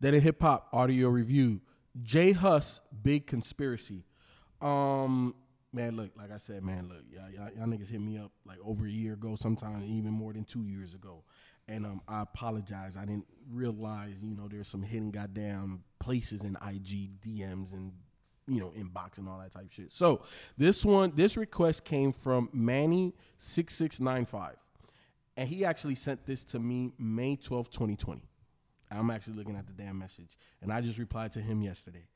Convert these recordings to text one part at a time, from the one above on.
Then a hip hop audio review. J Hus, Big Conspiracy. Um, man, look, like I said, man, look, y'all, y'all, y'all niggas hit me up like over a year ago, sometimes even more than two years ago. And um, I apologize. I didn't realize, you know, there's some hidden goddamn places in IG DMs and you know, inbox and all that type shit. So this one, this request came from Manny six six nine five, and he actually sent this to me May twelfth, twenty twenty. I'm actually looking at the damn message, and I just replied to him yesterday.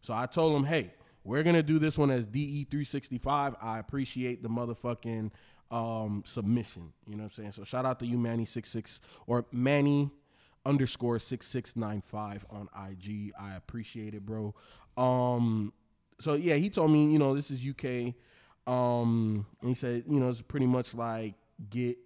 So I told him, hey, we're gonna do this one as DE three sixty five. I appreciate the motherfucking um, submission. You know what I'm saying? So shout out to you, Manny six six or Manny underscore six six nine five on IG. I appreciate it, bro. Um, so yeah, he told me, you know, this is UK. Um, and he said, you know, it's pretty much like get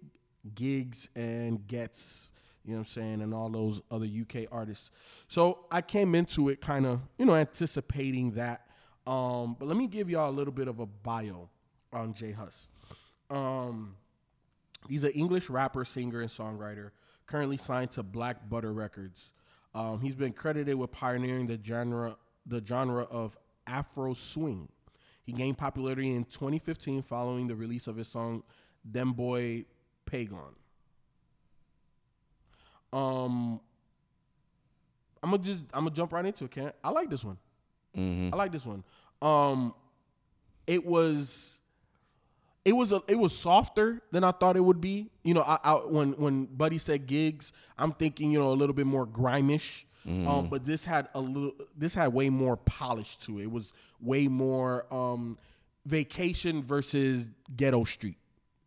Giggs and gets, you know what I'm saying, and all those other UK artists. So I came into it kind of, you know, anticipating that. Um, but let me give y'all a little bit of a bio on J Hus. Um, he's an English rapper, singer, and songwriter, currently signed to Black Butter Records. Um, he's been credited with pioneering the genre the genre of Afro swing. He gained popularity in 2015 following the release of his song "Dem Boy Paigon." Um, I'm gonna just I'm gonna jump right into it. Can I like this one? I like this one. Um, it was it was a, it was softer than I thought it would be. You know, I, I when when Buddy said Giggs, I'm thinking you know a little bit more grimish. Um, but this had a little this had way more polish to it. It was way more um, vacation versus ghetto street.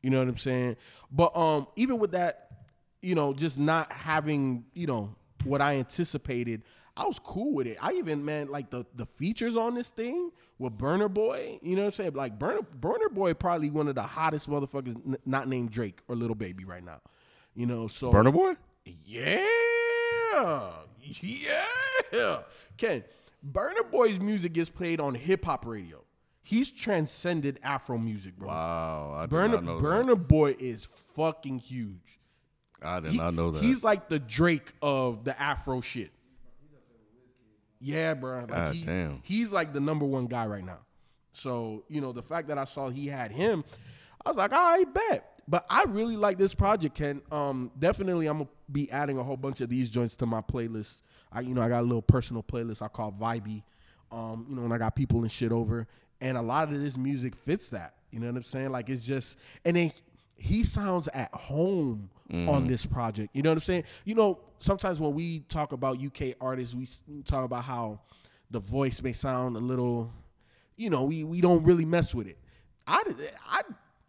You know what I'm saying? But um, even with that, you know, just not having you know what I anticipated. I was cool with it. I even man like the the features on this thing with Burna Boy. You know what I'm saying? Like Burna Burna Boy probably one of the hottest motherfuckers n- not named Drake or Lil Baby right now. You know, so Burna Boy? yeah, yeah. Ken, Burna Boy's music gets played on hip hop radio. He's transcended Afro music, bro. Wow. I Burna Burna Boy is fucking huge. I did He- not know that. He's like the Drake of the Afro shit. Yeah, bro. Like God he, damn. He's like the number one guy right now. So, you know, the fact that I saw he had him, I was like, I bet. But I really like this project, Ken. Um, definitely I'm gonna be adding a whole bunch of these joints to my playlist. I you know, I got a little personal playlist I call Vibey. Um, you know, when I got people and shit over. And a lot of this music fits that. You know what I'm saying? Like it's just and then he sounds at home on this project. You know what I'm saying? You know, sometimes when we talk about UK artists, we talk about how the voice may sound a little, you know, we we don't really mess with it. I I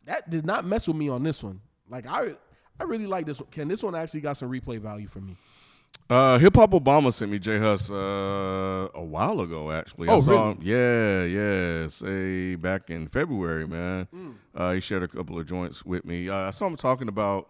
that did not mess with me on this one. Like I I really like this one. Ken, this one actually got some replay value for me. Uh, Hip Hop Obama sent me J Hus uh, a while ago. Actually, I Oh, saw really? him. Yeah, yeah. Say back in February, man. Mm. Uh, he shared a couple of joints with me. Uh, I saw him talking about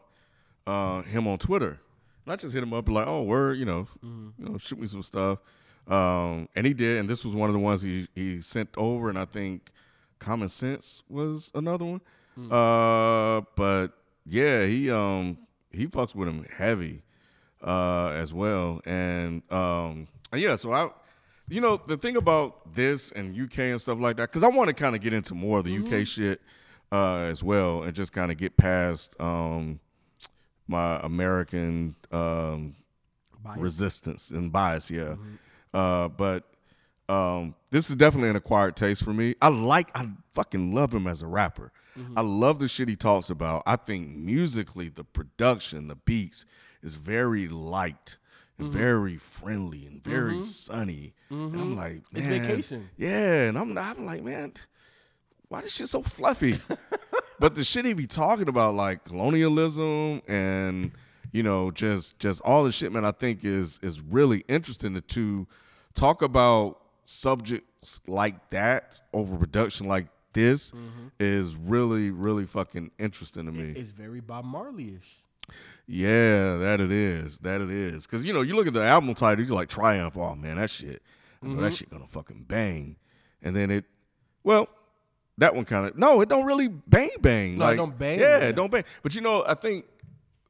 uh, him on Twitter, and I just hit him up like, "Oh, word, you know, Mm-hmm. you know, shoot me some stuff." Um, and he did, and this was one of the ones he he sent over, and I think Common Sense was another one. Mm. Uh, but yeah, he um he fucks with him heavy uh, as well. And um, and yeah, so I, you know, the thing about this and UK and stuff like that, because I want to kind of get into more of the UK shit uh, as well, and just kind of get past um, my American um, resistance and bias. Yeah, uh, but um, this is definitely an acquired taste for me. I like, I fucking love him as a rapper. I love the shit he talks about. I think musically, the production, the beats is very light. And very friendly and very sunny, and I'm like, It's vacation. yeah, and I'm, I'm like, man, why this shit so fluffy? but the shit he be talking about, like colonialism and you know, just just all the shit, man, I think is is really interesting to, to talk about subjects like that over production like this is really really fucking interesting to me. It's very Bob Marley-ish. Yeah, that it is. That it is. Cause you know, you look at the album title, you're like Triumph. Oh man, that shit. Mm-hmm. that shit gonna fucking bang. And then it, well, that one kind of no, it don't really bang bang. No, it like, don't bang, Yeah, yeah. it don't bang. But you know, I think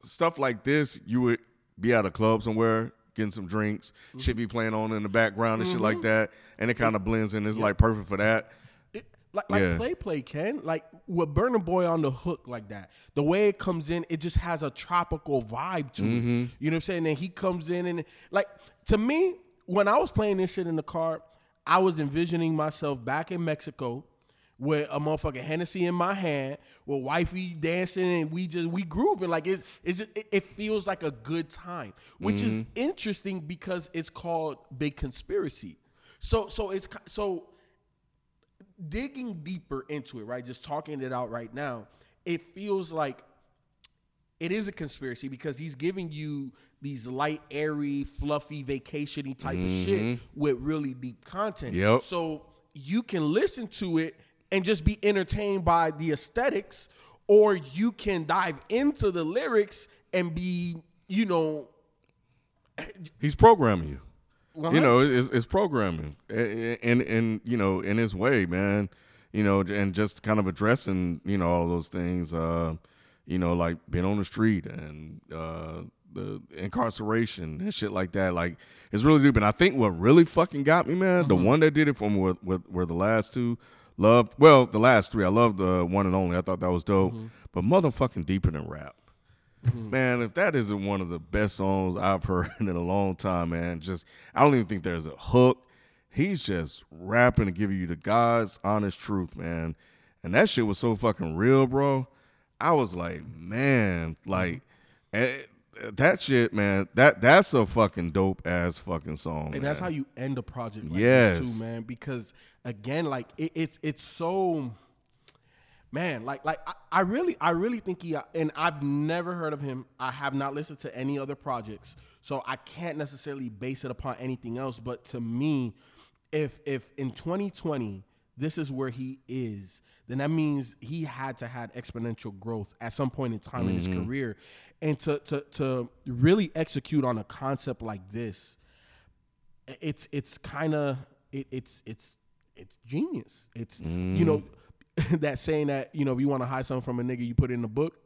stuff like this, you would be at a club somewhere getting some drinks, Mm-hmm. shit be playing on in the background and shit like that, and it kind of blends in. It's like perfect for that. It, like like Yeah. play play Ken like with Burna Boy on the hook like that. The way it comes in, it just has a tropical vibe to Mm-hmm. it. You know what I'm saying? And he comes in and like to me, when I was playing this shit in the car, I was envisioning myself back in Mexico with a motherfucking Hennessy in my hand, with wifey dancing, and we just we grooving like it. It's it, it feels like a good time, which is mm-hmm. interesting because it's called Big Conspiracy. So so it's so digging deeper into it, right? Just talking it out right now, it feels like it is a conspiracy because he's giving you these light, airy, fluffy, vacationy type of shit mm-hmm. with really deep content. Yep. So you can listen to it and just be entertained by the aesthetics, or you can dive into the lyrics and be, you know, He's programming you. Uh-huh. You know, it's, it's programming, and and you know, in his way, man. You know, and just kind of addressing, you know, all those things. Uh, you know, like being on the street and uh, the incarceration and shit like that. Like, it's really deep. And I think what really fucking got me, man, the one that did it for me were, were, were the last two. Loved well, the last three. I loved the one and only. I thought that was dope. Mm-hmm. But motherfucking deeper than rap. Mm-hmm. Man, if that isn't one of the best songs I've heard in a long time, man, just I don't even think there's a hook. He's just rapping and giving you the God's honest truth, man. And that shit was so fucking real, bro. I was like, man, like mm-hmm. eh, that shit, man. That that's a fucking dope ass fucking song. and that's how you end a project like Yes. this too, man. Because again, like it, it's it's so man, like like I, I really I really think he uh, and I've never heard of him. I have not listened to any other projects, so I can't necessarily base it upon anything else. But to me, if if in 2020 this is where he is, then that means he had to had exponential growth at some point in time in his mm-hmm. career, and to to to really execute on a concept like this it's it's kind of it, it's it's it's genius. It's you know mm. that saying that you know if you want to hide something from a nigga, you put it in a book.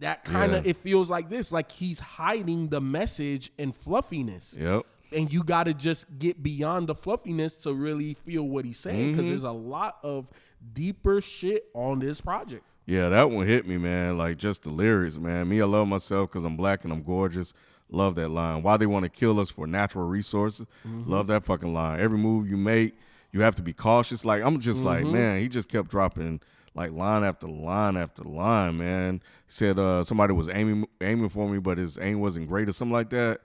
That kind of Yeah. it feels like this, like he's hiding the message in fluffiness, Yep. And you got to just get beyond the fluffiness to really feel what he's saying because mm-hmm. there's a lot of deeper shit on this project. Yeah, that one hit me, man. Like just the lyrics, man. Me, I love myself because I'm black and I'm gorgeous. Love that line. Why they want to kill us for natural resources? Mm-hmm. Love that fucking line. Every move you make, you have to be cautious. Like I'm just like, mm-hmm. man, he just kept dropping like line after line after line, man. He said uh, somebody was aiming aiming for me, but his aim wasn't great or something like that.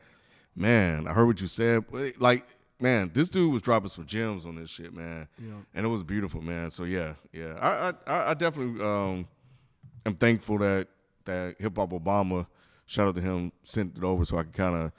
Man, I heard what you said. Like, man, this dude was dropping some gems on this shit, man, and it was beautiful, man. So yeah, yeah, I I, I- I definitely um am thankful that that Hip Hop Obama, shout out to him, sent it over so I could kind of,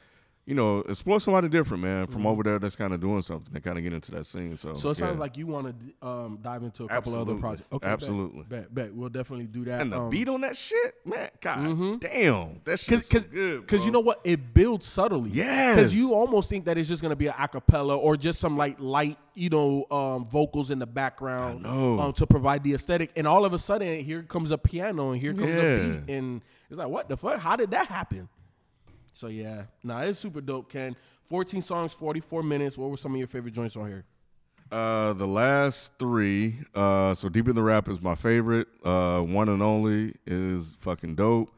you know, explore somebody different, man, from over there that's kind of doing something and kind of get into that scene. So, So it sounds yeah. like you want to um, dive into a couple of other projects. Okay. Absolutely. Bet, bet, We'll definitely do that. and the Um, beat on that shit, man, god damn, that shit's Cause, so good. cause you know what? It builds subtly. Yes. Cause you almost think that it's just gonna be an acapella or just some like light, you know, um, vocals in the background. Um, to provide the aesthetic. And all of a sudden, here comes a piano and here comes a beat, and it's like, what the fuck? How did that happen? So yeah, nah, it's super dope, Ken. 14 songs, 44 minutes. What were some of your favorite joints on here? Uh, the last three. Uh, so Deep in the Rap is my favorite. Uh, one and only is fucking dope.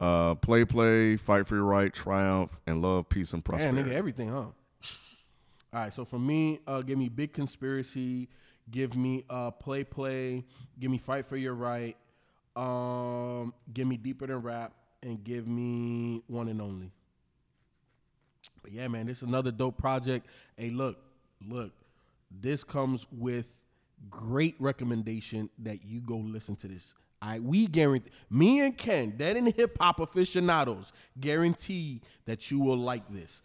Uh, play, play, fight for your right, triumph, and love, peace, and Yeah, prosperity. nigga, everything, huh? All right, so for me, uh, give me big conspiracy, give me uh, play, play, give me fight for your right, um, give me deeper than rap, and give me one and only. But yeah, man, this is another dope project. Hey, look, look, this comes with great recommendation that you go listen to this. I we guarantee me and Ken, dead and hip hop aficionados, guarantee that you will like this.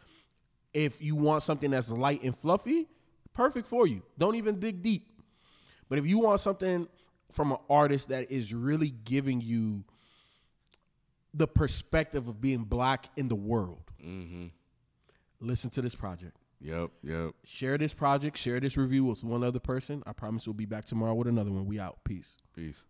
If you want something that's light and fluffy, perfect for you. Don't even dig deep. But if you want something from an artist that is really giving you the perspective of being black in the world, mm-hmm. Listen to this project. Yep, yep. Share this project, share this review with one other person. I promise we'll be back tomorrow with another one. We out. Peace. Peace.